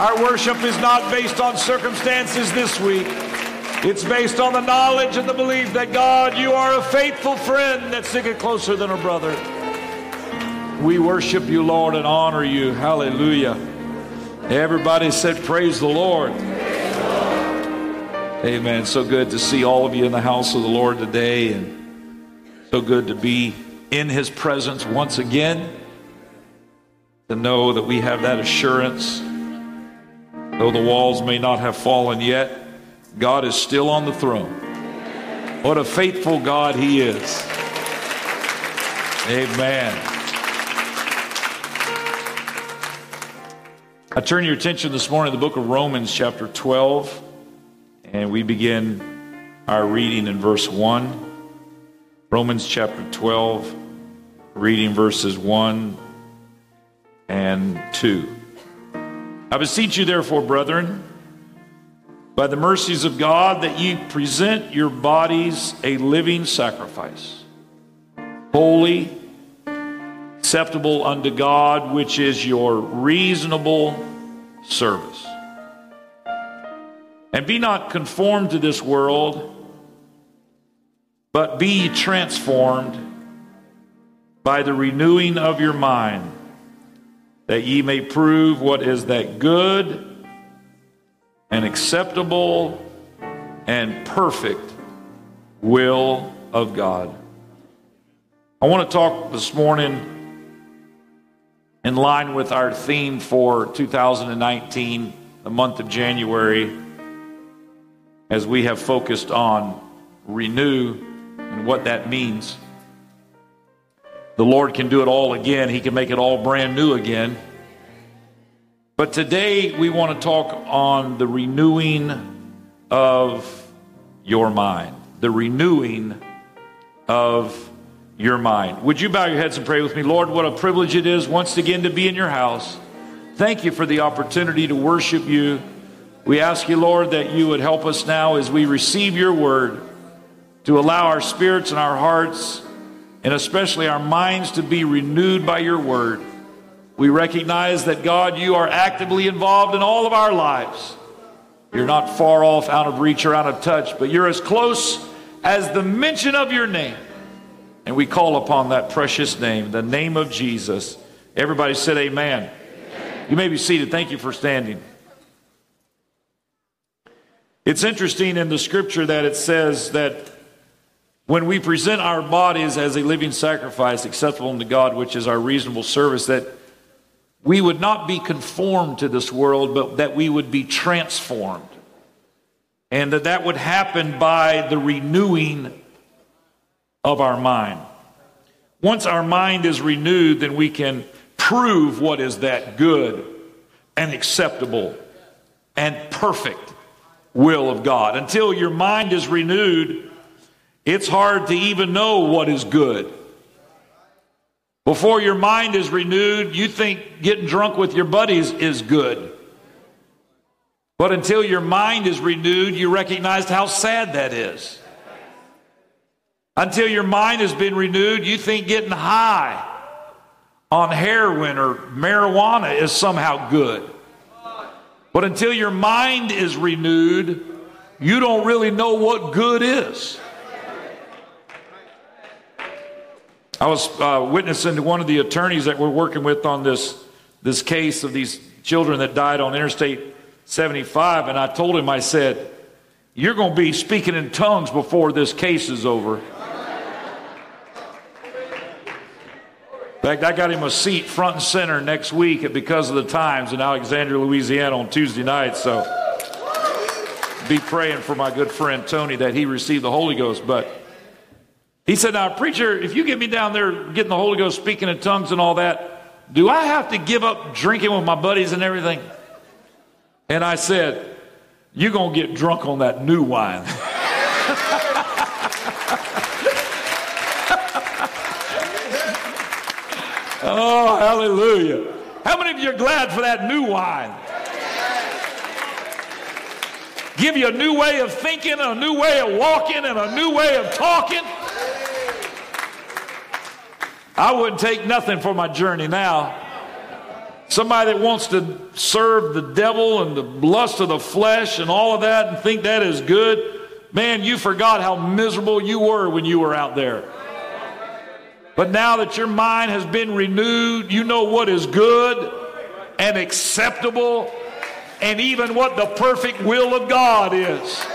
Our worship is not based on circumstances this week. It's based on the knowledge and the belief that God, you are a faithful friend that sticketh closer than a brother. We worship you, Lord, and honor you. Hallelujah. Everybody said, Praise the Lord. Amen. So good to see all of you in the house of the Lord today, and so good to be in his presence once again. To know that we have that assurance, though the walls may not have fallen yet, God is still on the throne. What a faithful God He is. Amen. I turn your attention this morning to the book of Romans, chapter 12, and we begin our reading in verse 1. Romans chapter 12, reading verses 1 and 2. I beseech you, therefore, brethren, by the mercies of God, that ye present your bodies a living sacrifice, holy, acceptable unto God, which is your reasonable service. And be not conformed to this world, but be transformed by the renewing of your mind, that ye may prove what is that good and acceptable and perfect will of God. I want to talk this morning in line with our theme for 2019, the month of January, as we have focused on renew and what that means. The Lord can do it all again, He can make it all brand new again. But today we want to talk on the renewing of your mind. The renewing of your mind. Would you bow your heads and pray with me? Lord, what a privilege it is once again to be in your house. Thank you for the opportunity to worship you. We ask you, Lord, that you would help us now as we receive your word to allow our spirits and our hearts, and especially our minds, to be renewed by your word. We recognize that, God, you are actively involved in all of our lives. You're not far off, out of reach, or out of touch, but you're as close as the mention of your name. And we call upon that precious name, the name of Jesus. Everybody said, Amen. amen. You may be seated. Thank you for standing. It's interesting in the scripture that it says that when we present our bodies as a living sacrifice acceptable unto God, which is our reasonable service, that we would not be conformed to this world, but that we would be transformed. And that that would happen by the renewing of our mind. Once our mind is renewed, then we can prove what is that good and acceptable and perfect will of God. Until your mind is renewed, it's hard to even know what is good before your mind is renewed, you think getting drunk with your buddies is good. But until your mind is renewed, you recognize how sad that is. Until your mind has been renewed, you think getting high on heroin or marijuana is somehow good. But until your mind is renewed, you don't really know what good is. I was uh, witnessing to one of the attorneys that we're working with on this, this case of these children that died on Interstate 75, and I told him, I said, You're going to be speaking in tongues before this case is over. In fact, I got him a seat front and center next week at Because of the Times in Alexandria, Louisiana on Tuesday night. So be praying for my good friend Tony that he received the Holy Ghost. But he said, Now, preacher, if you get me down there getting the Holy Ghost, speaking in tongues and all that, do I have to give up drinking with my buddies and everything? And I said, You're going to get drunk on that new wine. oh, hallelujah. How many of you are glad for that new wine? Give you a new way of thinking, a new way of walking, and a new way of talking. I wouldn't take nothing for my journey now. somebody that wants to serve the devil and the lust of the flesh and all of that and think that is good, man, you forgot how miserable you were when you were out there. But now that your mind has been renewed, you know what is good and acceptable and even what the perfect will of God is.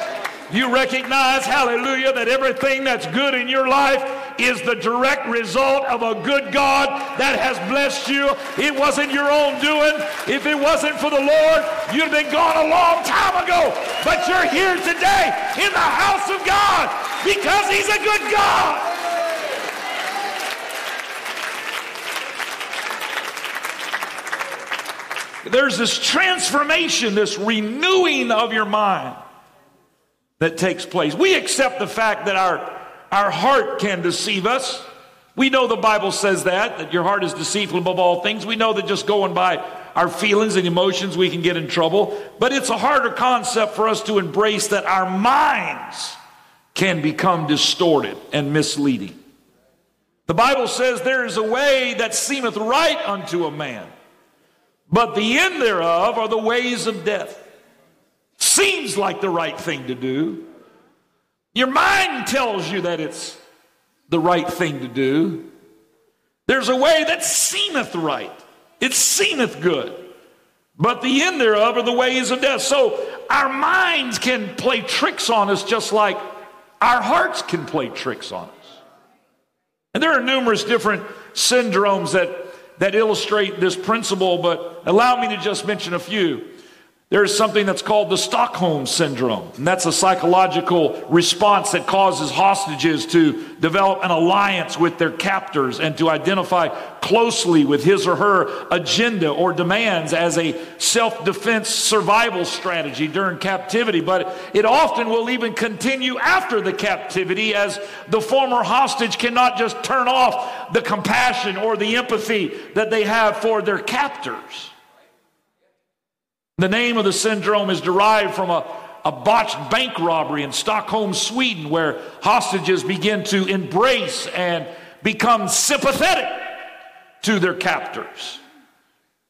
You recognize, hallelujah, that everything that's good in your life is the direct result of a good God that has blessed you. It wasn't your own doing. If it wasn't for the Lord, you'd have been gone a long time ago. But you're here today in the house of God because He's a good God. There's this transformation, this renewing of your mind that takes place. We accept the fact that our, our heart can deceive us. We know the Bible says that, that your heart is deceitful above all things. We know that just going by our feelings and emotions, we can get in trouble. But it's a harder concept for us to embrace that our minds can become distorted and misleading. The Bible says there is a way that seemeth right unto a man, but the end thereof are the ways of death. Seems like the right thing to do. Your mind tells you that it's the right thing to do. There's a way that seemeth right, it seemeth good. But the end thereof are the ways of death. So our minds can play tricks on us just like our hearts can play tricks on us. And there are numerous different syndromes that, that illustrate this principle, but allow me to just mention a few. There's something that's called the Stockholm Syndrome, and that's a psychological response that causes hostages to develop an alliance with their captors and to identify closely with his or her agenda or demands as a self defense survival strategy during captivity. But it often will even continue after the captivity as the former hostage cannot just turn off the compassion or the empathy that they have for their captors. The name of the syndrome is derived from a, a botched bank robbery in Stockholm, Sweden, where hostages begin to embrace and become sympathetic to their captors.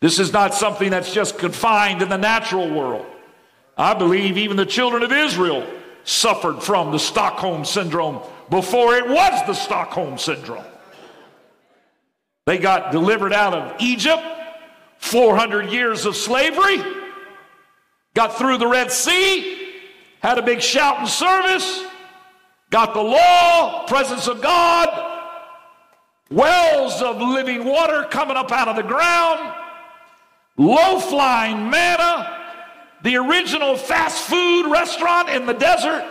This is not something that's just confined in the natural world. I believe even the children of Israel suffered from the Stockholm syndrome before it was the Stockholm syndrome. They got delivered out of Egypt, 400 years of slavery got through the Red Sea, had a big shouting service, got the law, presence of God, wells of living water coming up out of the ground, low flying manna, the original fast food restaurant in the desert.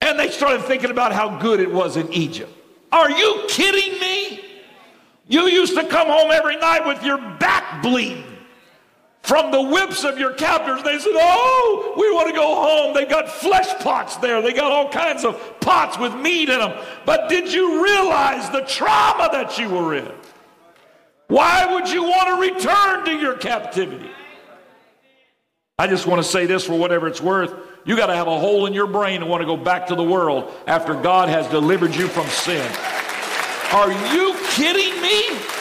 And they started thinking about how good it was in Egypt. Are you kidding me? You used to come home every night with your back bleeding from the whips of your captors. They said, Oh, we want to go home. They got flesh pots there. They got all kinds of pots with meat in them. But did you realize the trauma that you were in? Why would you want to return to your captivity? I just want to say this for whatever it's worth. You got to have a hole in your brain and want to go back to the world after God has delivered you from sin. Are you kidding me?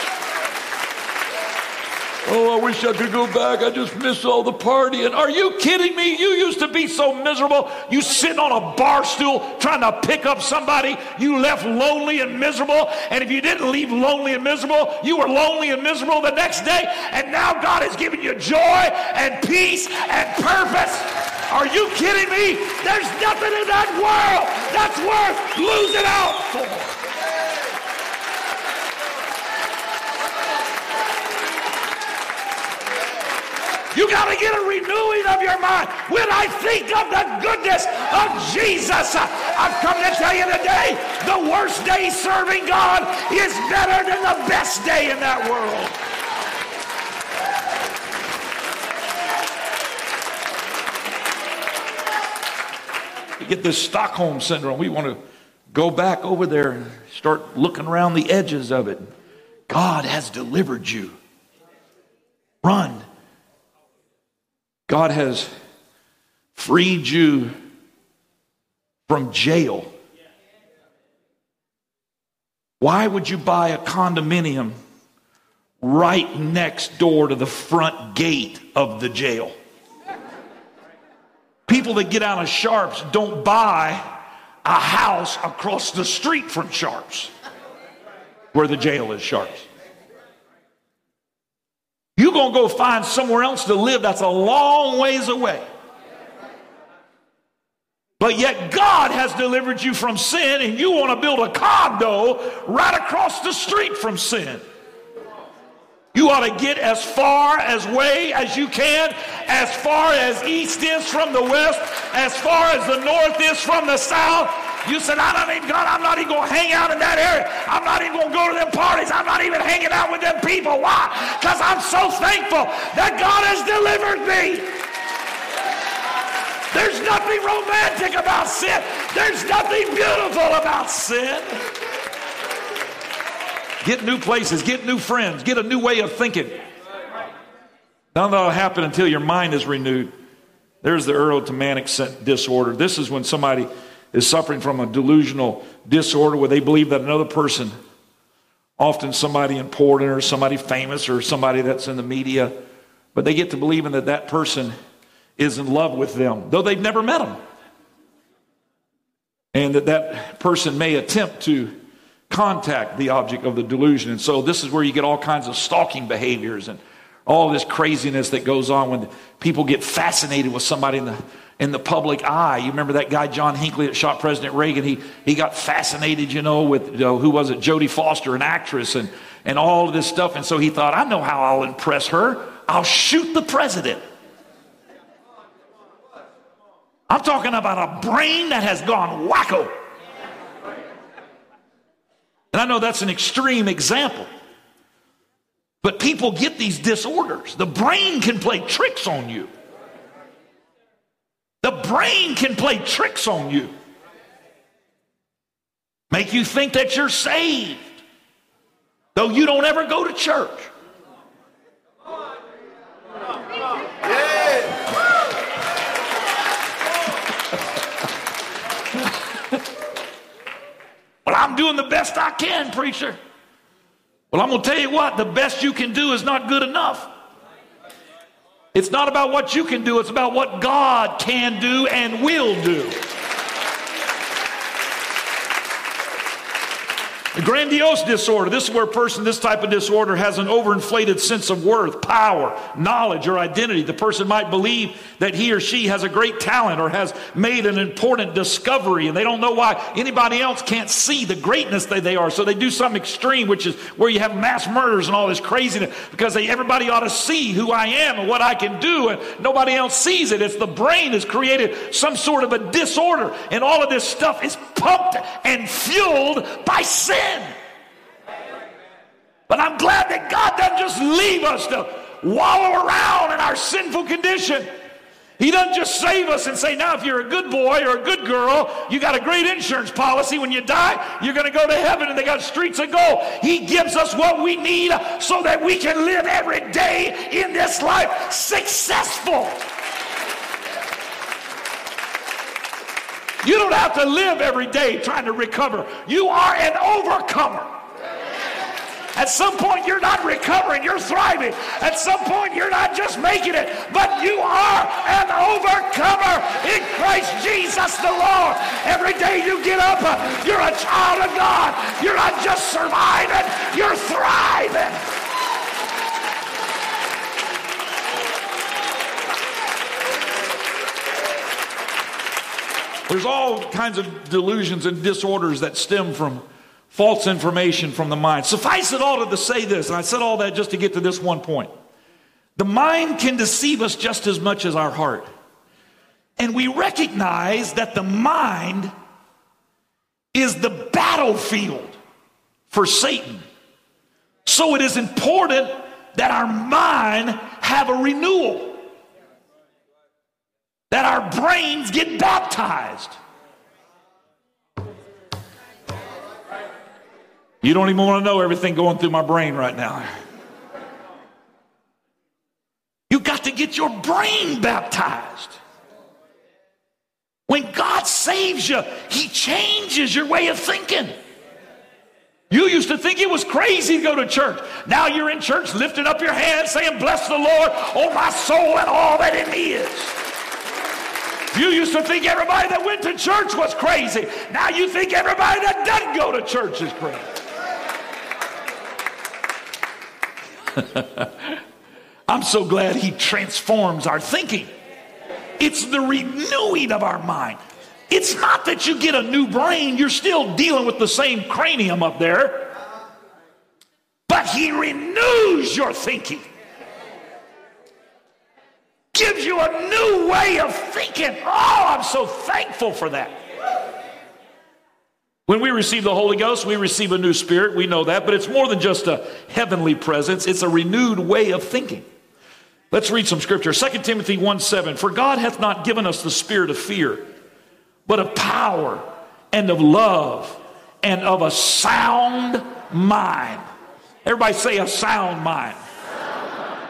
Oh, I wish I could go back. I just miss all the partying. Are you kidding me? You used to be so miserable. You sitting on a bar stool trying to pick up somebody. You left lonely and miserable. And if you didn't leave lonely and miserable, you were lonely and miserable the next day. And now God has given you joy and peace and purpose. Are you kidding me? There's nothing in that world that's worth losing out for. You got to get a renewing of your mind. When I think of the goodness of Jesus, I've come to tell you today the worst day serving God is better than the best day in that world. You get this Stockholm syndrome. We want to go back over there and start looking around the edges of it. God has delivered you. Run. God has freed you from jail. Why would you buy a condominium right next door to the front gate of the jail. People that get out of Sharps don't buy a house across the street from Sharps, where the jail is Sharps. You're going to go find somewhere else to live that's a long ways away. But yet God has delivered you from sin and you want to build a condo right across the street from sin. You ought to get as far as way as you can, as far as east is from the west, as far as the north is from the south. You said, I don't even, God, I'm not even going to hang out in that area. I'm not even going to go to them parties. I'm not even hanging out with them people. Why? Because I'm so thankful that God has delivered me. There's nothing romantic about sin. There's nothing beautiful about sin. Get new places, get new friends, get a new way of thinking. None of that will happen until your mind is renewed. There's the erotomanic disorder. This is when somebody is suffering from a delusional disorder where they believe that another person, often somebody important or somebody famous or somebody that's in the media, but they get to believing that that person is in love with them, though they've never met them. And that that person may attempt to contact the object of the delusion. And so this is where you get all kinds of stalking behaviors and all this craziness that goes on when people get fascinated with somebody in the in the public eye. You remember that guy John Hinckley that shot President Reagan? He he got fascinated, you know, with you know, who was it? Jodie Foster, an actress, and and all of this stuff. And so he thought, I know how I'll impress her. I'll shoot the president. I'm talking about a brain that has gone wacko. And I know that's an extreme example. But people get these disorders. The brain can play tricks on you. The brain can play tricks on you. Make you think that you're saved, though you don't ever go to church. Well, I'm doing the best I can, preacher. Well, I'm going to tell you what, the best you can do is not good enough. It's not about what you can do, it's about what God can do and will do. Grandiose disorder. This is where a person, this type of disorder, has an overinflated sense of worth, power, knowledge, or identity. The person might believe that he or she has a great talent or has made an important discovery, and they don't know why anybody else can't see the greatness that they are. So they do something extreme, which is where you have mass murders and all this craziness, because they, everybody ought to see who I am and what I can do, and nobody else sees it. It's the brain has created some sort of a disorder, and all of this stuff is pumped and fueled by sin sin. But I'm glad that God doesn't just leave us to wallow around in our sinful condition. He doesn't just save us and say, now, if you're a good boy or a good girl, you got a great insurance policy. When you die, you're going to go to heaven and they got streets of gold. He gives us what we need so that we can live every day in this life successful. You don't have to live every day trying to recover. You are an overcomer. At some point, you're not recovering, you're thriving. At some point, you're not just making it, but you are an overcomer in Christ Jesus the Lord. Every day you get up, you're a child of God. You're not just surviving, you're thriving. There's all kinds of delusions and disorders that stem from false information from the mind. Suffice it all to say this, and I said all that just to get to this one point. The mind can deceive us just as much as our heart. And we recognize that the mind is the battlefield for Satan. So it is important that our mind have a renewal that our brains get baptized. You don't even want to know everything going through my brain right now. You got to get your brain baptized. When God saves you, He changes your way of thinking. You used to think it was crazy to go to church. Now you're in church lifting up your hands saying, Bless the Lord, oh my soul, and all that me is. You used to think everybody that went to church was crazy. Now you think everybody that doesn't go to church is crazy. I'm so glad he transforms our thinking. It's the renewing of our mind. It's not that you get a new brain, you're still dealing with the same cranium up there. But he renews your thinking, gives you a new way of thinking. Oh, I'm so thankful for that. When we receive the Holy Ghost, we receive a new spirit. We know that, but it's more than just a heavenly presence, it's a renewed way of thinking. Let's read some scripture. 2 Timothy 1 7. For God hath not given us the spirit of fear, but of power and of love and of a sound mind. Everybody say a sound mind.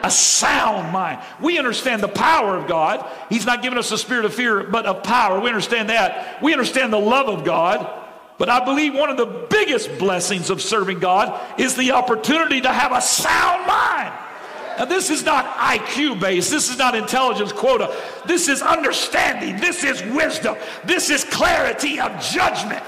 A sound mind. We understand the power of God. He's not giving us the spirit of fear, but of power. We understand that. We understand the love of God. But I believe one of the biggest blessings of serving God is the opportunity to have a sound mind. Now, this is not IQ based. This is not intelligence quota. This is understanding. This is wisdom. This is clarity of judgment.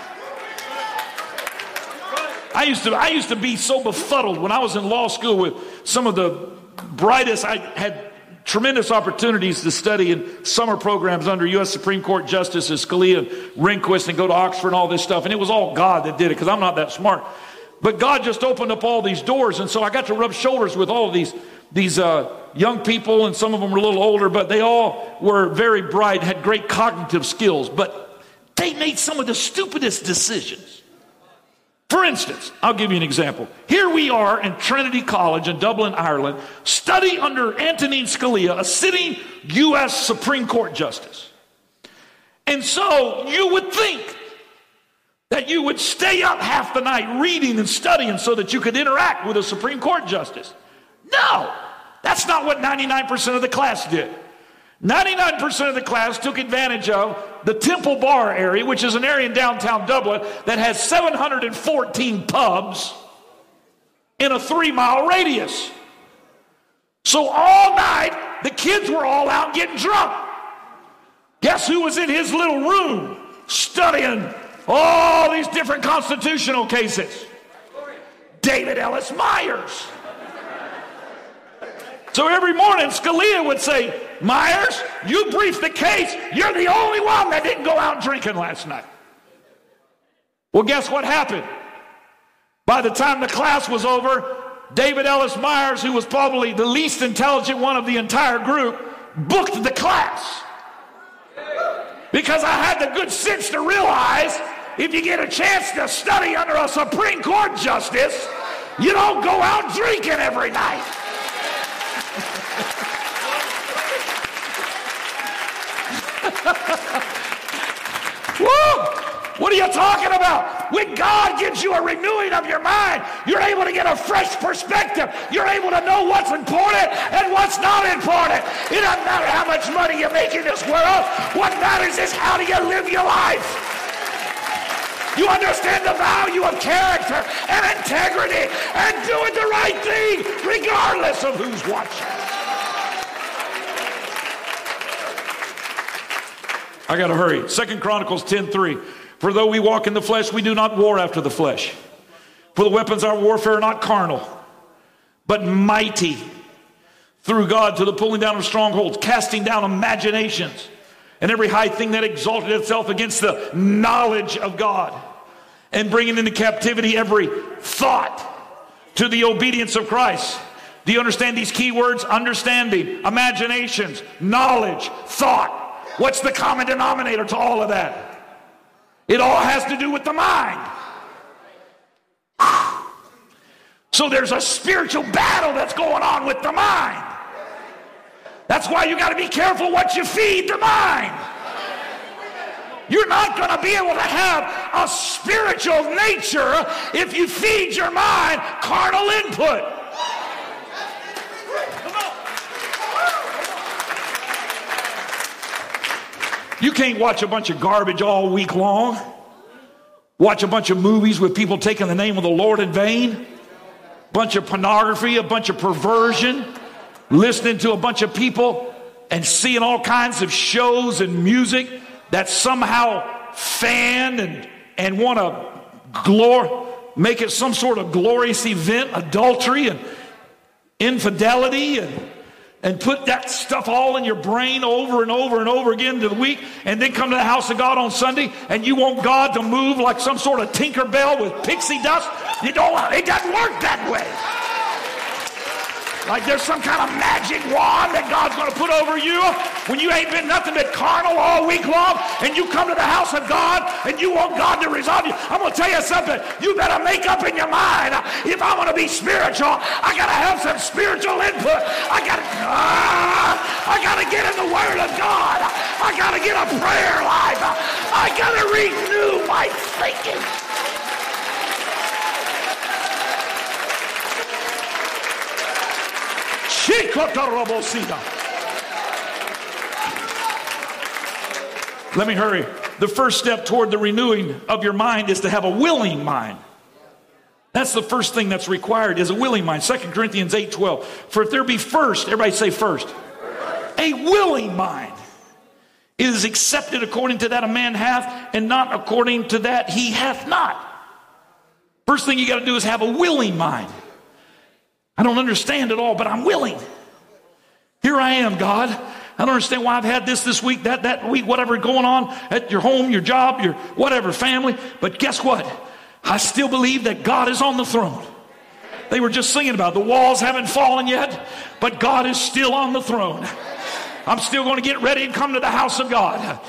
I used to, I used to be so befuddled when I was in law school with some of the brightest. I had tremendous opportunities to study in summer programs under U.S. Supreme Court Justices Scalia and Rehnquist and go to Oxford and all this stuff. And it was all God that did it because I'm not that smart. But God just opened up all these doors. And so I got to rub shoulders with all of these these uh, young people, and some of them were a little older, but they all were very bright, had great cognitive skills, but they made some of the stupidest decisions. For instance, I'll give you an example. Here we are in Trinity College in Dublin, Ireland, study under Antonin Scalia, a sitting U.S. Supreme Court justice. And so you would think that you would stay up half the night reading and studying so that you could interact with a Supreme Court justice. No, that's not what 99% of the class did. 99% of the class took advantage of the Temple Bar area, which is an area in downtown Dublin that has 714 pubs in a three mile radius. So all night, the kids were all out getting drunk. Guess who was in his little room studying all these different constitutional cases? David Ellis Myers. So every morning, Scalia would say, Myers, you briefed the case. You're the only one that didn't go out drinking last night. Well, guess what happened? By the time the class was over, David Ellis Myers, who was probably the least intelligent one of the entire group, booked the class. Because I had the good sense to realize if you get a chance to study under a Supreme Court justice, you don't go out drinking every night. Woo! What are you talking about? When God gives you a renewing of your mind, you're able to get a fresh perspective. You're able to know what's important and what's not important. It doesn't matter how much money you make in this world. What matters is how do you live your life? You understand the value of character and integrity and doing the right thing regardless of who's watching. I got to hurry. Second Chronicles 10:3. For though we walk in the flesh, we do not war after the flesh. For the weapons of our warfare are not carnal, but mighty through God to the pulling down of strongholds, casting down imaginations, and every high thing that exalted itself against the knowledge of God, and bringing into captivity every thought to the obedience of Christ. Do you understand these key words? Understanding, imaginations, knowledge, thought. What's the common denominator to all of that? It all has to do with the mind. So there's a spiritual battle that's going on with the mind. That's why you got to be careful what you feed the mind. You're not going to be able to have a spiritual nature if you feed your mind carnal input. You can't watch a bunch of garbage all week long. watch a bunch of movies with people taking the name of the Lord in vain, bunch of pornography, a bunch of perversion, listening to a bunch of people and seeing all kinds of shows and music that somehow fan and, and want to glor- make it some sort of glorious event, adultery and infidelity and and put that stuff all in your brain over and over and over again to the week, and then come to the house of God on Sunday, and you want God to move like some sort of Tinkerbell with pixie dust. You don't. It doesn't work that way. Like there's some kind of magic wand that God's going to put over you when you ain't been nothing but carnal all week long and you come to the house of God and you want God to resolve you. I'm going to tell you something. You better make up in your mind. If I want to be spiritual, I got to have some spiritual input. I got to, uh, I got to get in the Word of God. I got to get a prayer life. I got to renew my thinking. Let me hurry. The first step toward the renewing of your mind is to have a willing mind. That's the first thing that's required is a willing mind. 2 Corinthians 8 12. For if there be first, everybody say first, a willing mind. Is accepted according to that a man hath, and not according to that he hath not. First thing you got to do is have a willing mind. I don't understand it all, but I'm willing. Here I am, God. I don't understand why I've had this this week, that that week, whatever going on at your home, your job, your whatever family. But guess what? I still believe that God is on the throne. They were just singing about it. the walls haven't fallen yet, but God is still on the throne. I'm still going to get ready and come to the house of God.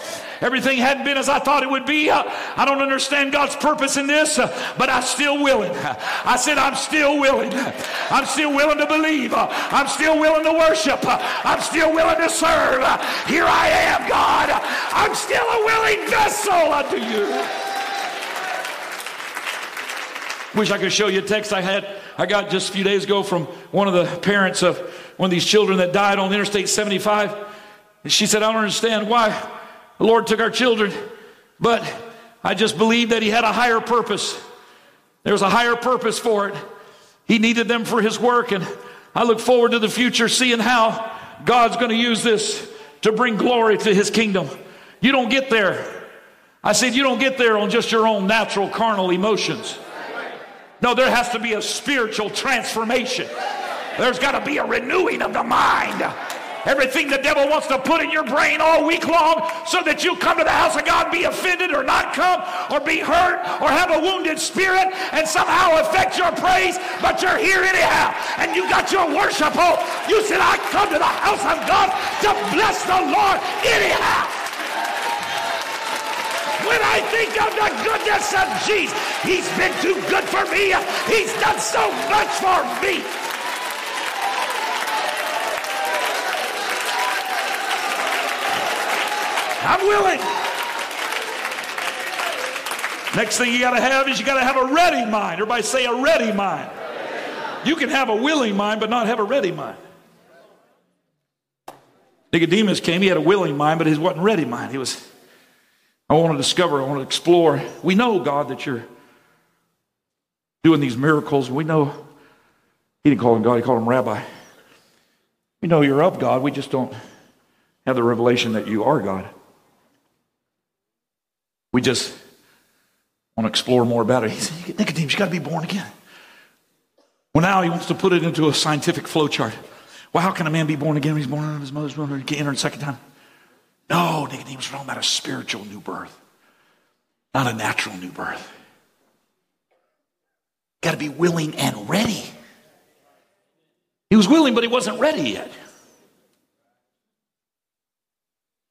Everything hadn't been as I thought it would be. Uh, I don't understand God's purpose in this, uh, but I'm still willing. I said, I'm still willing. I'm still willing to believe. Uh, I'm still willing to worship. I'm still willing to serve. Here I am, God. I'm still a willing vessel unto you. Wish I could show you a text I had. I got just a few days ago from one of the parents of one of these children that died on Interstate 75. And she said, I don't understand why the Lord took our children, but I just believe that He had a higher purpose. There was a higher purpose for it. He needed them for His work, and I look forward to the future seeing how God's going to use this to bring glory to His kingdom. You don't get there. I said, you don't get there on just your own natural carnal emotions. No, there has to be a spiritual transformation. There's got to be a renewing of the mind. Everything the devil wants to put in your brain all week long so that you come to the house of God, be offended or not come, or be hurt, or have a wounded spirit and somehow affect your praise, but you're here anyhow. And you got your worship home. You said, I come to the house of God to bless the Lord anyhow. When I think of the goodness of Jesus, He's been too good for me. He's done so much for me. I'm willing. Next thing you got to have is you got to have a ready mind. Everybody say a ready mind. You can have a willing mind, but not have a ready mind. Nicodemus came, he had a willing mind, but he wasn't ready mind. He was, I want to discover, I want to explore. We know, God, that you're doing these miracles. We know, he didn't call him God, he called him rabbi. We know you're of God, we just don't have the revelation that you are God. We just want to explore more about it. He said, Nicodemus, you got to be born again. Well, now he wants to put it into a scientific flow chart. Well, how can a man be born again when he's born out of his mother's womb and enter a second time? No, Nicodemus, we're talking about a spiritual new birth, not a natural new birth. Got to be willing and ready. He was willing, but he wasn't ready yet.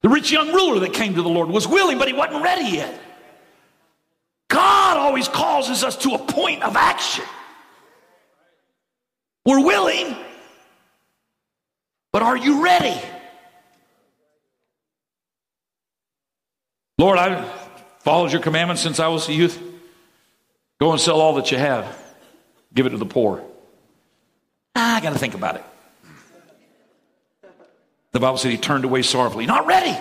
The rich young ruler that came to the Lord was willing, but he wasn't ready yet. God always causes us to a point of action. We're willing, but are you ready? Lord, I've followed your commandments since I was a youth. Go and sell all that you have, give it to the poor. Ah, I got to think about it. The Bible said he turned away sorrowfully. Not ready.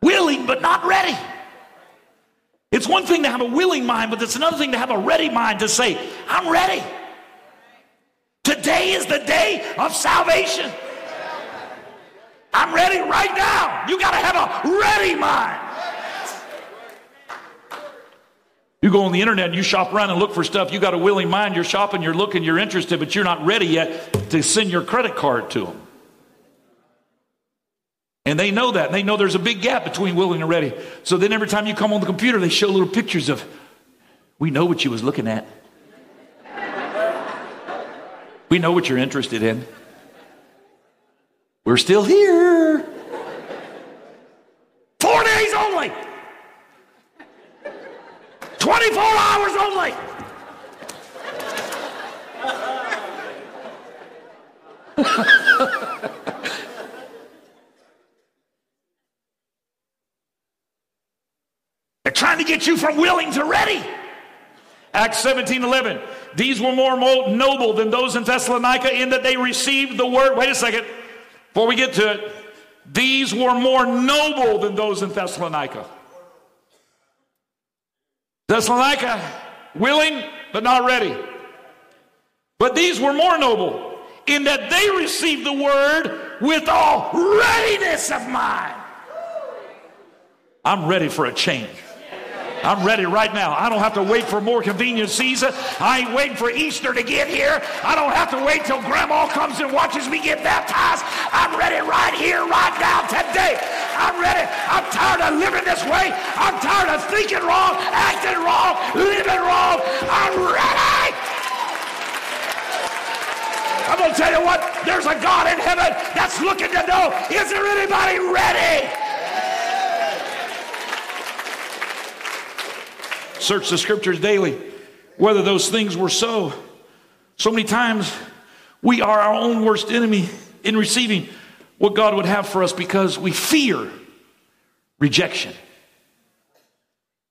Willing, but not ready. It's one thing to have a willing mind, but it's another thing to have a ready mind to say, I'm ready. Today is the day of salvation. I'm ready right now. You got to have a ready mind. You go on the internet and you shop around and look for stuff. You got a willing mind. You're shopping, you're looking, you're interested, but you're not ready yet to send your credit card to them. And they know that. And they know there's a big gap between willing and ready. So then every time you come on the computer, they show little pictures of, we know what you was looking at. We know what you're interested in. We're still here. Four days only. 24 hours only. They're trying to get you from willing to ready. Acts 17 11. These were more noble than those in Thessalonica in that they received the word. Wait a second. Before we get to it, these were more noble than those in Thessalonica. Thessalonica, willing but not ready. But these were more noble in that they received the word with all readiness of mind. I'm ready for a change. I'm ready right now. I don't have to wait for more convenient season. I ain't waiting for Easter to get here. I don't have to wait till grandma comes and watches me get baptized. I'm ready right here, right now, today. I'm ready. I'm tired of living this way. I'm tired of thinking wrong, acting wrong, living wrong. I'm ready. I'm going to tell you what, there's a God in heaven that's looking to know, is there anybody ready? Search the scriptures daily whether those things were so. So many times we are our own worst enemy in receiving what God would have for us because we fear rejection.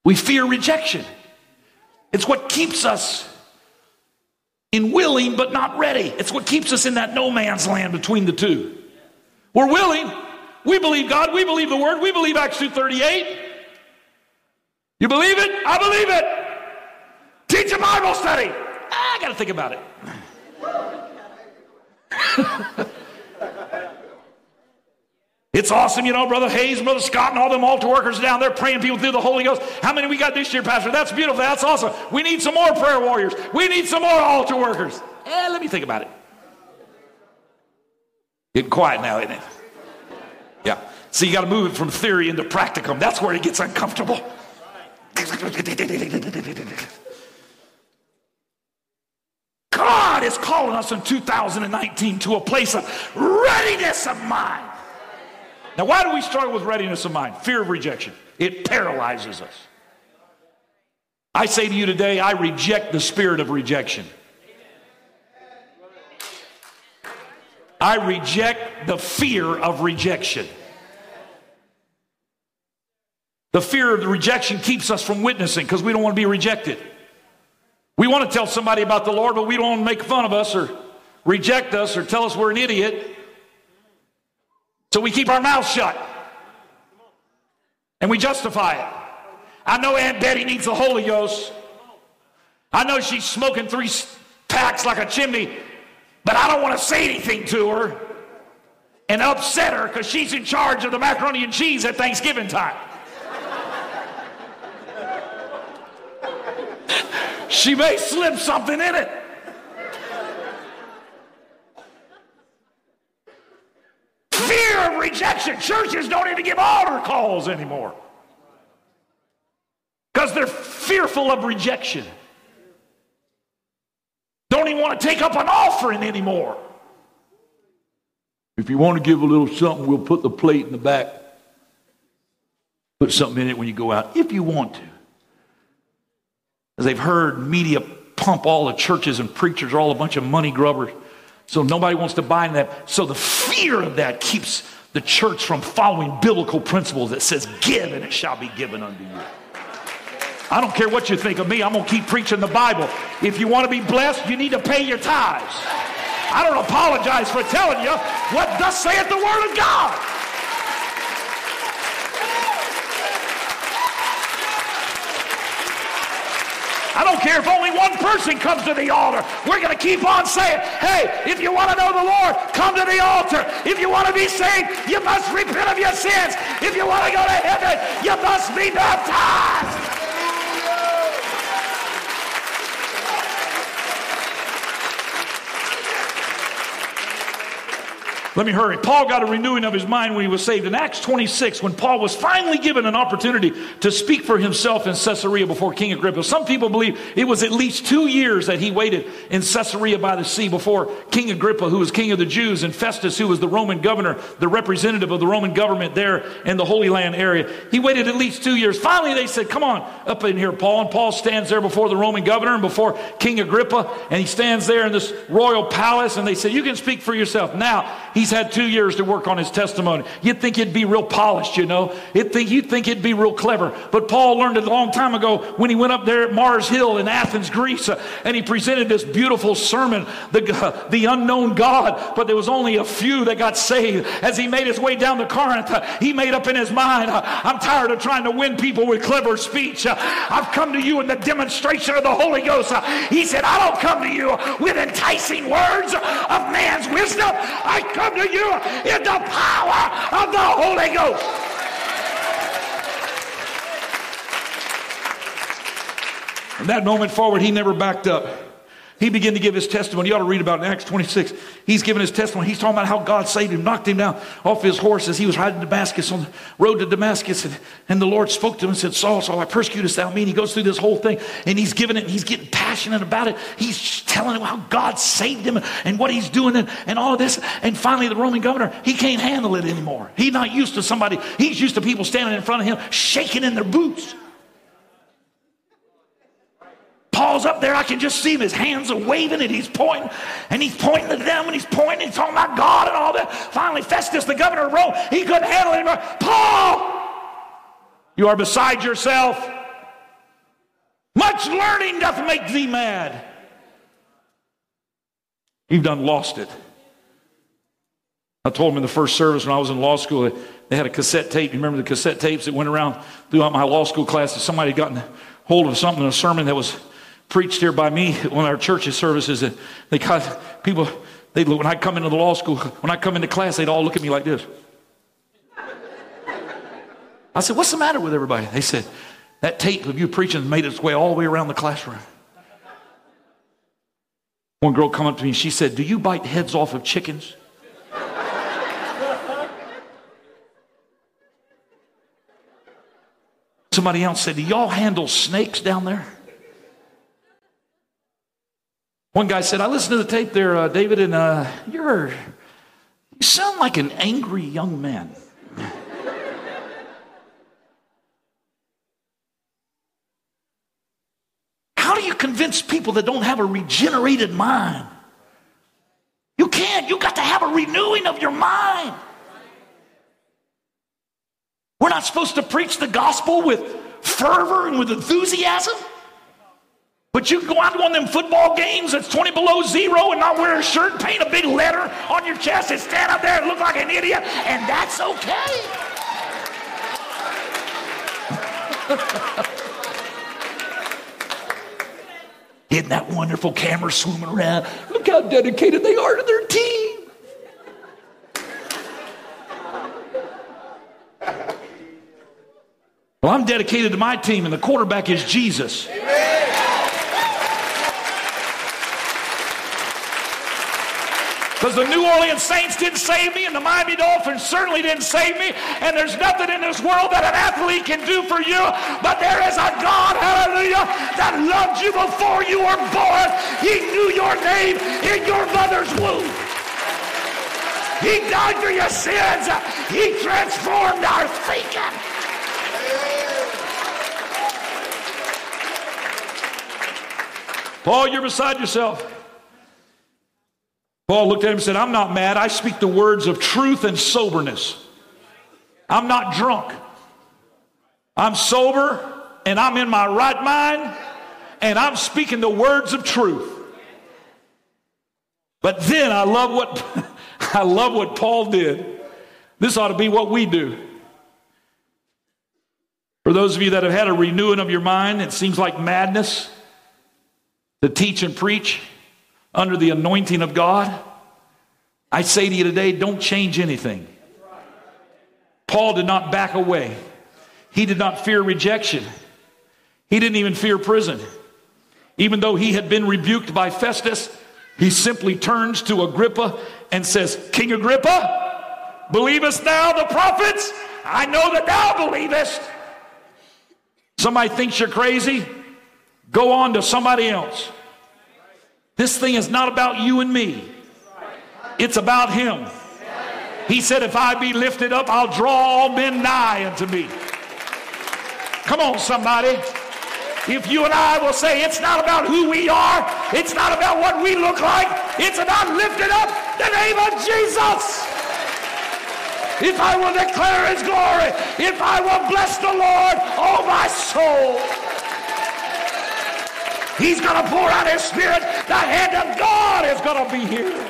We fear rejection. It's what keeps us in willing but not ready. It's what keeps us in that no man's land between the two. We're willing. We believe God. We believe the word. We believe Acts 238. You believe it? I believe it. Teach a Bible study. I got to think about it. it's awesome, you know, Brother Hayes, Brother Scott, and all them altar workers down there praying people through the Holy Ghost. How many we got this year, Pastor? That's beautiful. That's awesome. We need some more prayer warriors. We need some more altar workers. Eh, let me think about it. Getting quiet now, isn't it? Yeah. So you got to move it from theory into practicum. That's where it gets uncomfortable. God is calling us in 2019 to a place of readiness of mind. Now, why do we struggle with readiness of mind? Fear of rejection. It paralyzes us. I say to you today, I reject the spirit of rejection. I reject the fear of rejection. The fear of the rejection keeps us from witnessing because we don't want to be rejected. We want to tell somebody about the Lord, but we don't want to make fun of us or reject us or tell us we're an idiot. So we keep our mouth shut and we justify it. I know Aunt Betty needs the Holy Ghost. I know she's smoking three packs like a chimney, but I don't want to say anything to her and upset her because she's in charge of the macaroni and cheese at Thanksgiving time. She may slip something in it. Fear of rejection. Churches don't even give altar calls anymore because they're fearful of rejection. Don't even want to take up an offering anymore. If you want to give a little something, we'll put the plate in the back. Put something in it when you go out, if you want to they've heard media pump all the churches and preachers are all a bunch of money grubbers. So nobody wants to buy that. So the fear of that keeps the church from following biblical principles that says, Give and it shall be given unto you. I don't care what you think of me, I'm going to keep preaching the Bible. If you want to be blessed, you need to pay your tithes. I don't apologize for telling you what thus saith the Word of God. I don't care if only one person comes to the altar. We're going to keep on saying, hey, if you want to know the Lord, come to the altar. If you want to be saved, you must repent of your sins. If you want to go to heaven, you must be baptized. Let me hurry. Paul got a renewing of his mind when he was saved. In Acts 26, when Paul was finally given an opportunity to speak for himself in Caesarea before King Agrippa, some people believe it was at least two years that he waited in Caesarea by the sea before King Agrippa, who was king of the Jews, and Festus, who was the Roman governor, the representative of the Roman government there in the Holy Land area. He waited at least two years. Finally, they said, Come on up in here, Paul. And Paul stands there before the Roman governor and before King Agrippa, and he stands there in this royal palace, and they said, You can speak for yourself. Now, He's had two years to work on his testimony. You'd think he'd be real polished, you know. You'd think, you'd think he'd be real clever. But Paul learned it a long time ago when he went up there at Mars Hill in Athens, Greece, uh, and he presented this beautiful sermon, the, the unknown God. But there was only a few that got saved. As he made his way down to Corinth, uh, he made up in his mind, uh, I'm tired of trying to win people with clever speech. I've come to you in the demonstration of the Holy Ghost. He said, I don't come to you with enticing words of man's wisdom. I come to you in the power of the Holy Ghost. From that moment forward, he never backed up. He began to give his testimony. You ought to read about it in Acts 26. He's giving his testimony. He's talking about how God saved him, knocked him down off his horse as he was riding Damascus on the road to Damascus. And, and the Lord spoke to him and said, Saul, Saul, I persecutest thou me. And he goes through this whole thing and he's giving it and he's getting passionate about it. He's telling him how God saved him and what he's doing and, and all this. And finally, the Roman governor, he can't handle it anymore. He's not used to somebody, he's used to people standing in front of him shaking in their boots. Paul's up there. I can just see him. His hands are waving and he's pointing. And he's pointing to them and he's pointing. He's talking about God and all that. Finally, Festus, the governor of Rome, he couldn't handle it anymore. Paul, you are beside yourself. Much learning doth make thee mad. You've done lost it. I told him in the first service when I was in law school, they had a cassette tape. You remember the cassette tapes that went around throughout my law school classes? Somebody had gotten hold of something, in a sermon that was preached here by me of our churches services. And they got people, they when I come into the law school, when I come into class, they'd all look at me like this. I said, What's the matter with everybody? They said, That tape of you preaching made its way all the way around the classroom. One girl come up to me and she said, Do you bite heads off of chickens? Somebody else said, Do y'all handle snakes down there? One guy said, I listened to the tape there, uh, David, and uh, you're, you sound like an angry young man. How do you convince people that don't have a regenerated mind? You can't. You got to have a renewing of your mind. We're not supposed to preach the gospel with fervor and with enthusiasm. But you can go out to one of them football games that's 20 below zero and not wear a shirt, paint a big letter on your chest and stand up there and look like an idiot, and that's okay. Isn't that wonderful camera swimming around? Look how dedicated they are to their team. Well, I'm dedicated to my team, and the quarterback is Jesus. Amen. Because the New Orleans Saints didn't save me, and the Miami Dolphins certainly didn't save me. And there's nothing in this world that an athlete can do for you. But there is a God, hallelujah, that loved you before you were born. He knew your name in your mother's womb. He died for your sins. He transformed our thinking. Paul, you're beside yourself. Paul looked at him and said, I'm not mad. I speak the words of truth and soberness. I'm not drunk. I'm sober and I'm in my right mind and I'm speaking the words of truth. But then I love what I love what Paul did. This ought to be what we do. For those of you that have had a renewing of your mind, it seems like madness. to teach and preach under the anointing of God, I say to you today, don't change anything. Paul did not back away. He did not fear rejection. He didn't even fear prison. Even though he had been rebuked by Festus, he simply turns to Agrippa and says, King Agrippa, believest thou the prophets? I know that thou believest. Somebody thinks you're crazy, go on to somebody else. This thing is not about you and me, it's about him. He said, If I be lifted up, I'll draw all men nigh unto me. Come on, somebody. If you and I will say it's not about who we are, it's not about what we look like, it's about lifting up the name of Jesus. If I will declare his glory, if I will bless the Lord, oh my soul. He's going to pour out his spirit. The hand of God is going to be here.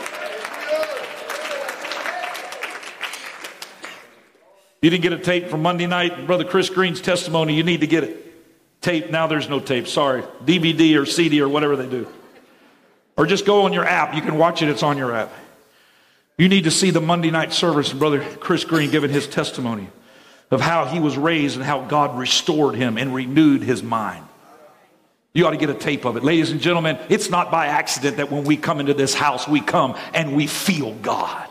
You didn't get a tape from Monday night, Brother Chris Green's testimony. You need to get it. Tape, now there's no tape, sorry. DVD or CD or whatever they do. Or just go on your app. You can watch it, it's on your app. You need to see the Monday night service, Brother Chris Green giving his testimony of how he was raised and how God restored him and renewed his mind. You ought to get a tape of it. Ladies and gentlemen, it's not by accident that when we come into this house, we come and we feel God.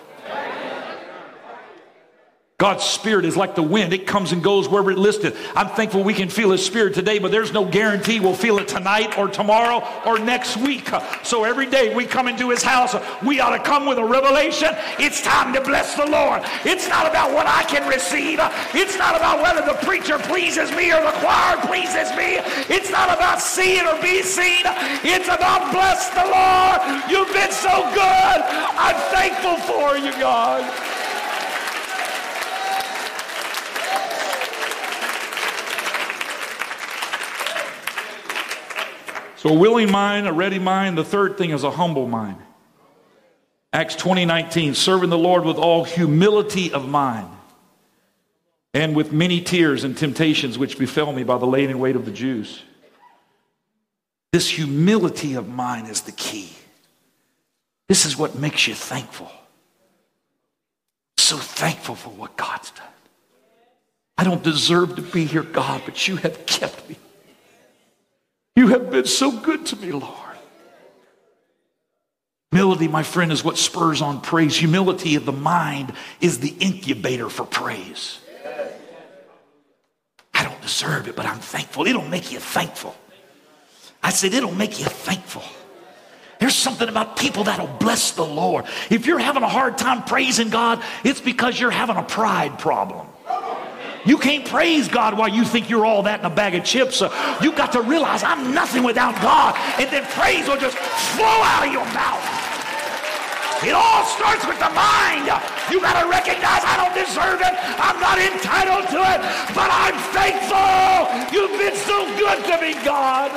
God's spirit is like the wind. It comes and goes wherever it listed. I'm thankful we can feel his spirit today, but there's no guarantee we'll feel it tonight or tomorrow or next week. So every day we come into his house, we ought to come with a revelation. It's time to bless the Lord. It's not about what I can receive. It's not about whether the preacher pleases me or the choir pleases me. It's not about seeing or be seen. It's about bless the Lord. You've been so good. I'm thankful for you, God. So a willing mind, a ready mind. The third thing is a humble mind. Acts 20, 19, serving the Lord with all humility of mind and with many tears and temptations which befell me by the laying weight of the Jews. This humility of mind is the key. This is what makes you thankful. So thankful for what God's done. I don't deserve to be here, God, but you have kept me. You have been so good to me, Lord. Humility, my friend, is what spurs on praise. Humility of the mind is the incubator for praise. I don't deserve it, but I'm thankful. It'll make you thankful. I said, it'll make you thankful. There's something about people that'll bless the Lord. If you're having a hard time praising God, it's because you're having a pride problem. You can't praise God while you think you're all that in a bag of chips. You got to realize I'm nothing without God, and then praise will just flow out of your mouth. It all starts with the mind. You got to recognize I don't deserve it. I'm not entitled to it, but I'm thankful. You've been so good to me, God.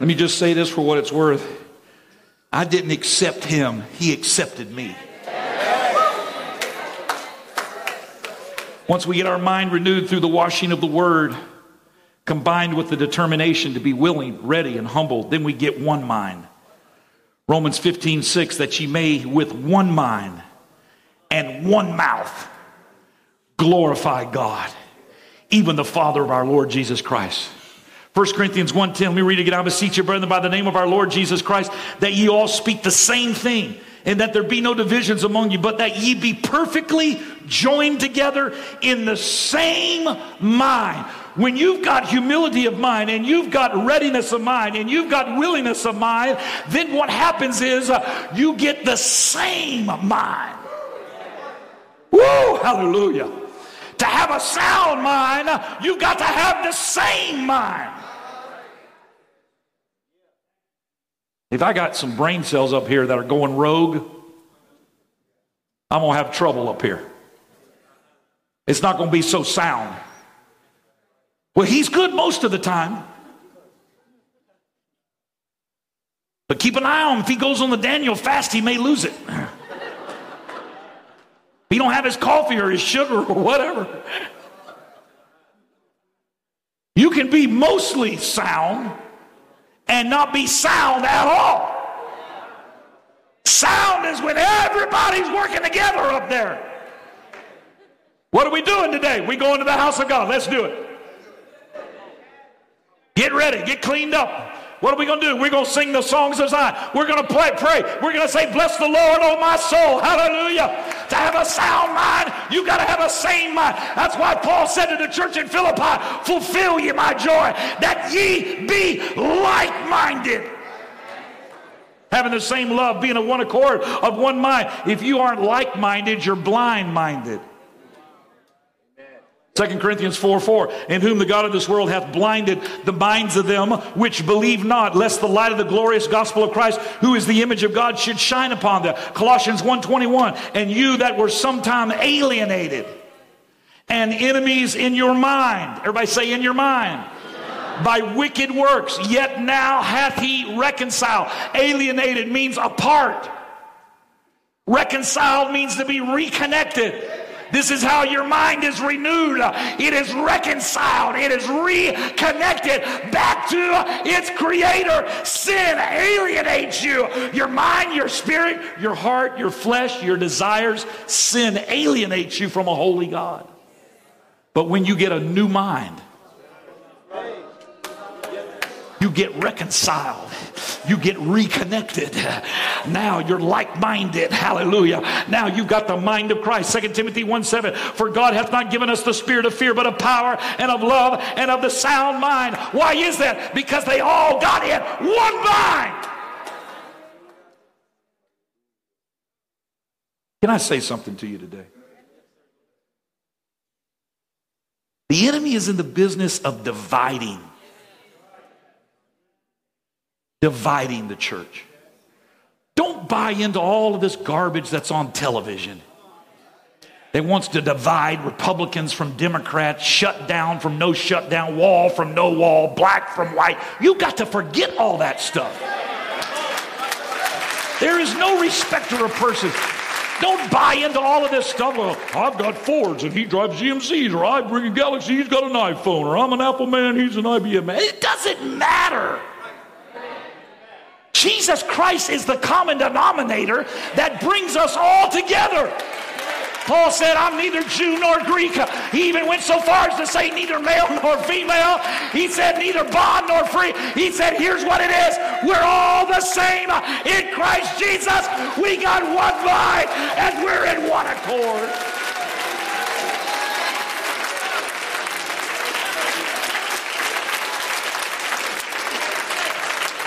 Let me just say this for what it's worth. I didn't accept him, he accepted me. Once we get our mind renewed through the washing of the word, combined with the determination to be willing, ready, and humble, then we get one mind. Romans 15, 6, that ye may with one mind and one mouth glorify God, even the Father of our Lord Jesus Christ. 1 Corinthians 1.10, let me read it again. I beseech you, brethren, by the name of our Lord Jesus Christ, that ye all speak the same thing, and that there be no divisions among you, but that ye be perfectly joined together in the same mind. When you've got humility of mind and you've got readiness of mind and you've got willingness of mind, then what happens is uh, you get the same mind. Woo! Hallelujah. To have a sound mind, you've got to have the same mind. If I got some brain cells up here that are going rogue, I'm going to have trouble up here. It's not going to be so sound. Well, he's good most of the time. But keep an eye on him. If he goes on the Daniel fast, he may lose it. He don't have his coffee or his sugar or whatever. You can be mostly sound and not be sound at all. Sound is when everybody's working together up there. What are we doing today? We go into the house of God. Let's do it. Get ready, get cleaned up. What are we going to do? We're going to sing the songs of Zion. We're going to play, pray. We're going to say, Bless the Lord, oh my soul. Hallelujah. To have a sound mind, you got to have a sane mind. That's why Paul said to the church in Philippi, Fulfill ye my joy, that ye be like minded. Having the same love, being of one accord, of one mind. If you aren't like minded, you're blind minded. 2 Corinthians 4 4, in whom the God of this world hath blinded the minds of them which believe not, lest the light of the glorious gospel of Christ, who is the image of God, should shine upon them. Colossians 1 21, and you that were sometime alienated and enemies in your mind. Everybody say, in your mind. By wicked works, yet now hath he reconciled. Alienated means apart. Reconciled means to be reconnected. This is how your mind is renewed. It is reconciled. It is reconnected back to its creator. Sin alienates you. Your mind, your spirit, your heart, your flesh, your desires. Sin alienates you from a holy God. But when you get a new mind, you get reconciled. You get reconnected. Now you're like minded. Hallelujah. Now you've got the mind of Christ. 2 Timothy 1 7. For God hath not given us the spirit of fear, but of power and of love and of the sound mind. Why is that? Because they all got in one mind. Can I say something to you today? The enemy is in the business of dividing dividing the church. Don't buy into all of this garbage that's on television. That wants to divide Republicans from Democrats, shut down from no shutdown, wall from no wall, black from white. You got to forget all that stuff. There is no respecter of persons. Don't buy into all of this stuff. Well, I've got Fords and he drives GMCs, or I bring a Galaxy, he's got an iPhone, or I'm an Apple man, he's an IBM man. It doesn't matter. Jesus Christ is the common denominator that brings us all together. Paul said, I'm neither Jew nor Greek. He even went so far as to say neither male nor female. He said neither bond nor free. He said, here's what it is. We're all the same in Christ Jesus. We got one mind and we're in one accord.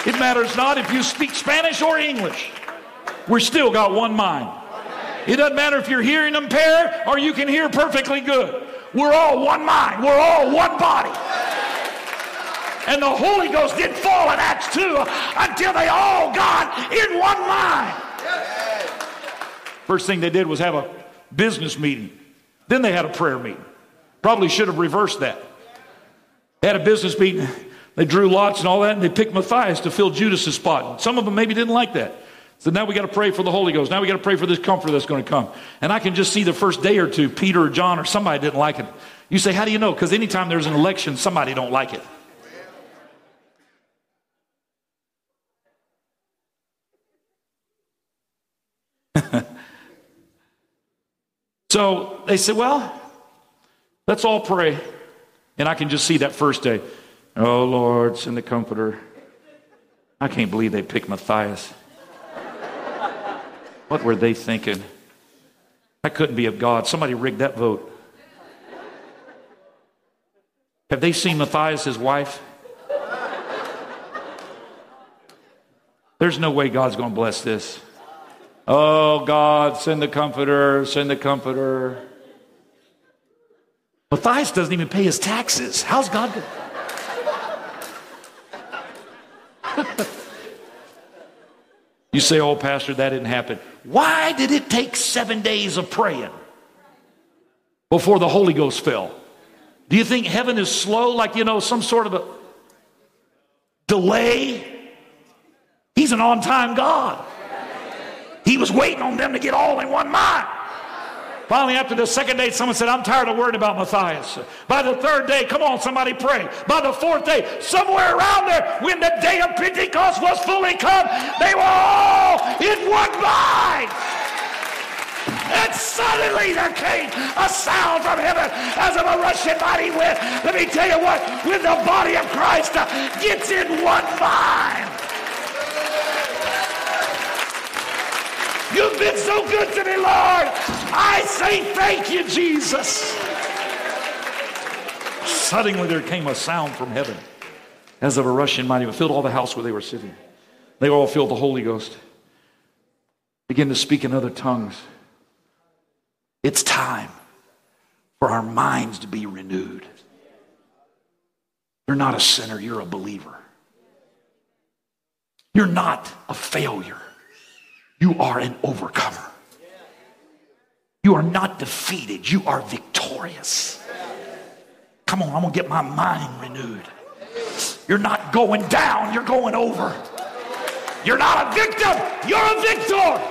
It matters not if you speak Spanish or English. We're still got one mind. It doesn't matter if you're hearing impaired or you can hear perfectly good. We're all one mind. We're all one body. And the Holy Ghost didn't fall in Acts 2 until they all got in one mind. First thing they did was have a business meeting. Then they had a prayer meeting. Probably should have reversed that. They had a business meeting. They drew lots and all that, and they picked Matthias to fill Judas's spot. Some of them maybe didn't like that. So now we got to pray for the Holy Ghost. Now we got to pray for this comfort that's going to come. And I can just see the first day or two, Peter or John or somebody didn't like it. You say, how do you know? Because anytime there's an election, somebody don't like it. so they said, well, let's all pray. And I can just see that first day. Oh, Lord, send the comforter. I can't believe they picked Matthias. What were they thinking? That couldn't be of God. Somebody rigged that vote. Have they seen Matthias, his wife? There's no way God's going to bless this. Oh, God, send the comforter, send the comforter. Matthias doesn't even pay his taxes. How's God going you say, oh, Pastor, that didn't happen. Why did it take seven days of praying before the Holy Ghost fell? Do you think heaven is slow, like, you know, some sort of a delay? He's an on time God. He was waiting on them to get all in one mind. Finally, after the second day, someone said, I'm tired of worrying about Matthias. By the third day, come on, somebody pray. By the fourth day, somewhere around there, when the day of Pentecost was fully come, they were all in one mind. And suddenly there came a sound from heaven as of a rushing mighty wind. Let me tell you what, when the body of Christ gets in one mind, You've been so good to me, Lord. I say thank you, Jesus. Suddenly there came a sound from heaven as of a rushing mighty wind, filled all the house where they were sitting. They all filled the Holy Ghost. began to speak in other tongues. It's time for our minds to be renewed. You're not a sinner, you're a believer. You're not a failure. You are an overcomer. You are not defeated, you are victorious. Come on, I'm gonna get my mind renewed. You're not going down, you're going over. You're not a victim, you're a victor.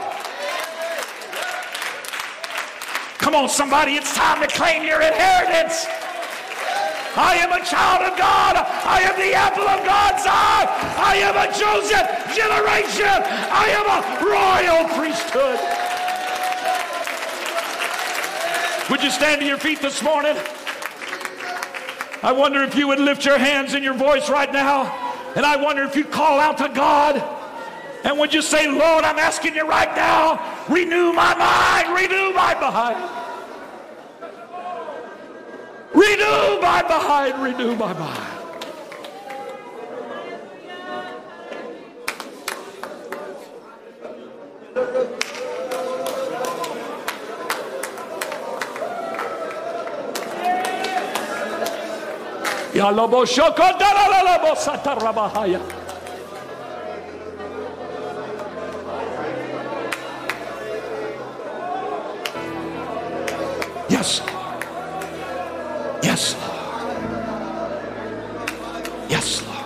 Come on, somebody, it's time to claim your inheritance. I am a child of God. I am the apple of God's eye. I am a chosen generation. I am a royal priesthood. Would you stand to your feet this morning? I wonder if you would lift your hands and your voice right now. And I wonder if you'd call out to God. And would you say, Lord, I'm asking you right now, renew my mind, renew my mind. Renew my mind, renew my mind. Yes. Yes, Lord. Yes, Lord.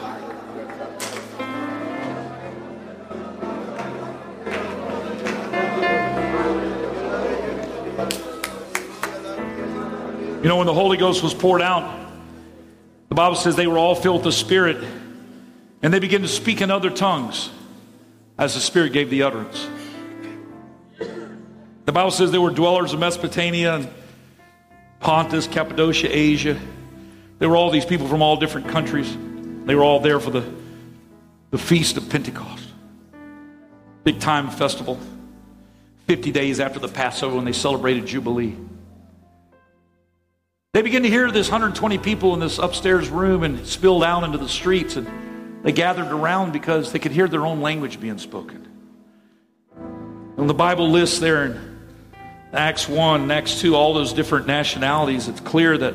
You know, when the Holy Ghost was poured out, the Bible says they were all filled with the Spirit and they began to speak in other tongues as the Spirit gave the utterance. The Bible says they were dwellers of Mesopotamia and Pontus, Cappadocia, Asia. There were all these people from all different countries. They were all there for the, the Feast of Pentecost. Big time festival. 50 days after the Passover when they celebrated Jubilee. They began to hear this 120 people in this upstairs room and spilled out into the streets and they gathered around because they could hear their own language being spoken. And the Bible lists there in Acts 1, Acts 2, all those different nationalities, it's clear that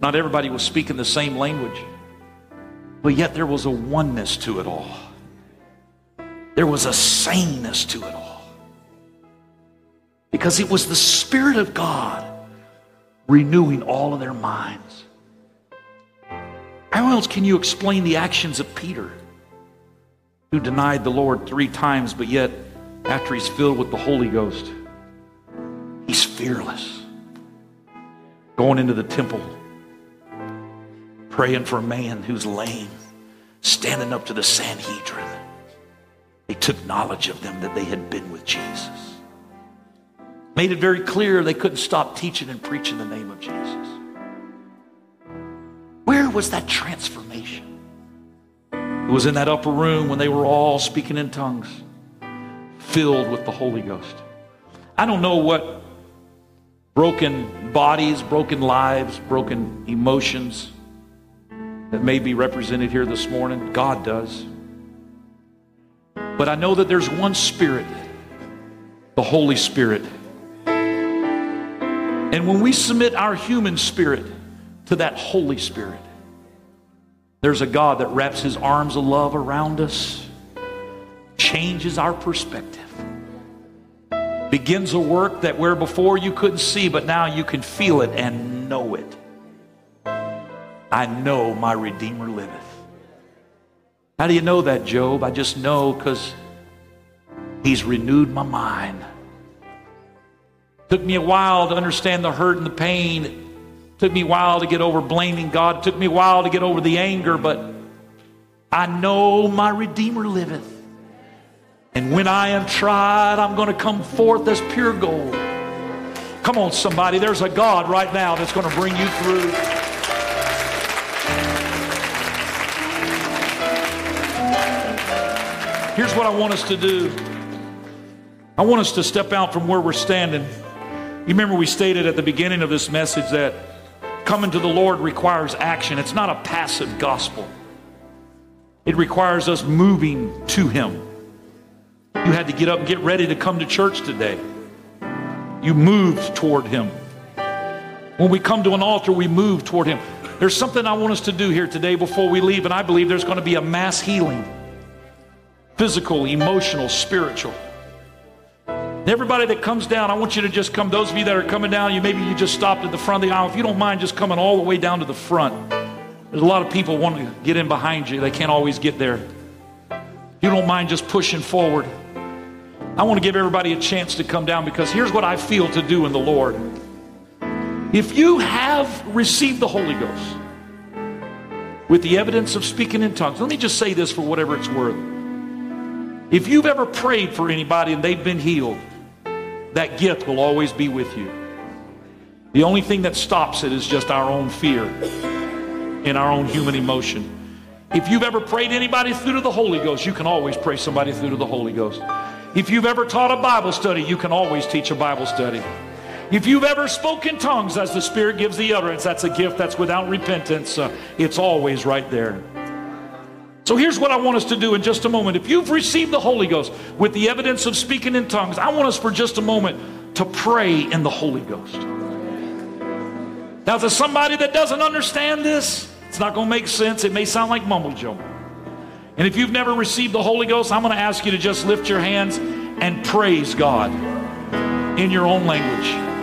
not everybody was speaking the same language. But yet there was a oneness to it all. There was a sameness to it all. Because it was the Spirit of God renewing all of their minds. How else can you explain the actions of Peter, who denied the Lord three times, but yet, after he's filled with the Holy Ghost, He's fearless. Going into the temple, praying for a man who's lame, standing up to the Sanhedrin. They took knowledge of them that they had been with Jesus. Made it very clear they couldn't stop teaching and preaching the name of Jesus. Where was that transformation? It was in that upper room when they were all speaking in tongues, filled with the Holy Ghost. I don't know what broken bodies, broken lives, broken emotions that may be represented here this morning. God does. But I know that there's one Spirit, the Holy Spirit. And when we submit our human spirit to that Holy Spirit, there's a God that wraps his arms of love around us, changes our perspective begins a work that where before you couldn't see, but now you can feel it and know it. I know my Redeemer liveth. How do you know that, Job? I just know because he's renewed my mind. Took me a while to understand the hurt and the pain. Took me a while to get over blaming God. Took me a while to get over the anger, but I know my Redeemer liveth. And when I am tried, I'm going to come forth as pure gold. Come on, somebody. There's a God right now that's going to bring you through. Here's what I want us to do I want us to step out from where we're standing. You remember we stated at the beginning of this message that coming to the Lord requires action, it's not a passive gospel. It requires us moving to Him. You had to get up and get ready to come to church today. You moved toward Him. When we come to an altar, we move toward Him. There's something I want us to do here today before we leave, and I believe there's going to be a mass healing physical, emotional, spiritual. Everybody that comes down, I want you to just come. Those of you that are coming down, you maybe you just stopped at the front of the aisle. If you don't mind just coming all the way down to the front. There's a lot of people want to get in behind you. They can't always get there. If you don't mind just pushing forward. I want to give everybody a chance to come down because here's what I feel to do in the Lord. If you have received the Holy Ghost with the evidence of speaking in tongues, let me just say this for whatever it's worth. If you've ever prayed for anybody and they've been healed, that gift will always be with you. The only thing that stops it is just our own fear and our own human emotion. If you've ever prayed anybody through to the Holy Ghost, you can always pray somebody through to the Holy Ghost. If you've ever taught a Bible study, you can always teach a Bible study. If you've ever spoken tongues as the Spirit gives the utterance, that's a gift that's without repentance. Uh, it's always right there. So here's what I want us to do in just a moment. If you've received the Holy Ghost with the evidence of speaking in tongues, I want us for just a moment to pray in the Holy Ghost. Now, to somebody that doesn't understand this, it's not going to make sense. It may sound like mumble jumble. And if you've never received the Holy Ghost, I'm going to ask you to just lift your hands and praise God in your own language.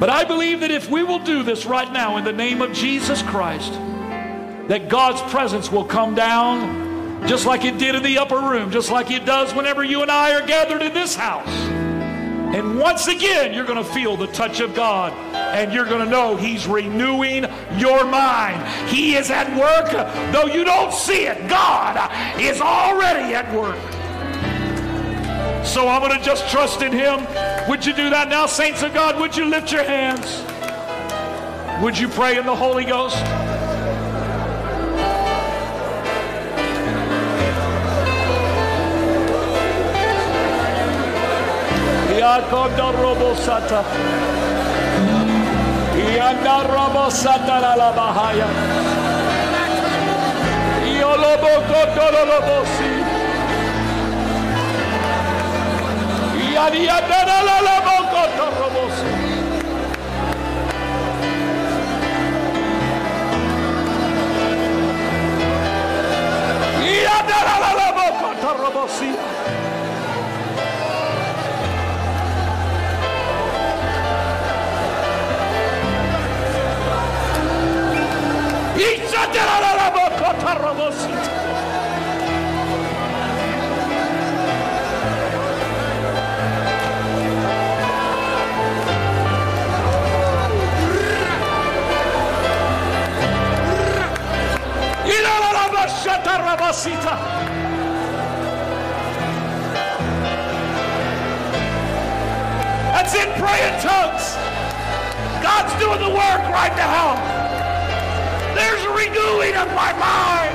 But I believe that if we will do this right now in the name of Jesus Christ, that God's presence will come down just like it did in the upper room, just like it does whenever you and I are gathered in this house. And once again, you're going to feel the touch of God and you're going to know He's renewing your mind. He is at work, though you don't see it. God is already at work. So I'm going to just trust in Him. Would you do that now, saints of God? Would you lift your hands? Would you pray in the Holy Ghost? Yakonda robosata. Yanda robosata la la bahaya. Yolobo kotolo lobosi. Yadi yanda la la bokoto robosi. Yanda la la bokoto robosi. That's it, pray in tongues. God's doing the work right now. Renewing of my mind.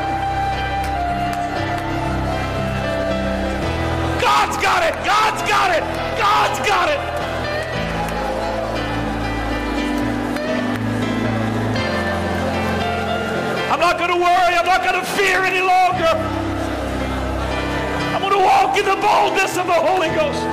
God's got it. God's got it. God's got it. I'm not going to worry. I'm not going to fear any longer. I'm going to walk in the boldness of the Holy Ghost.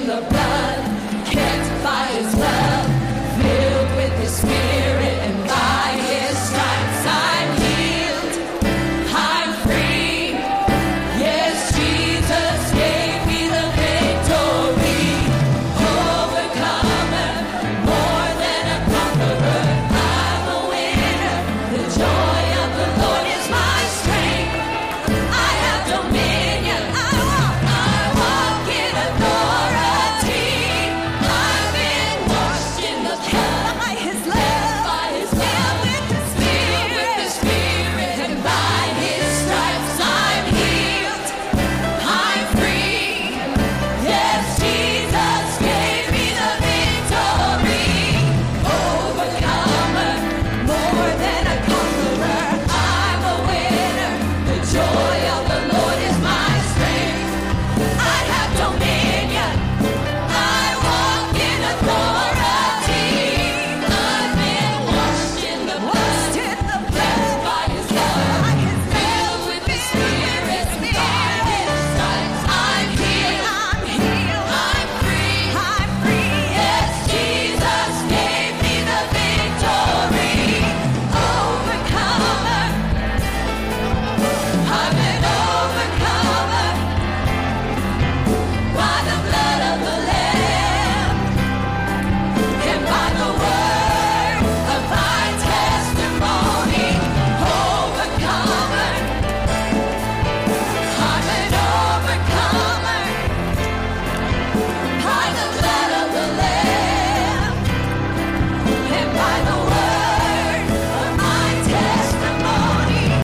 in the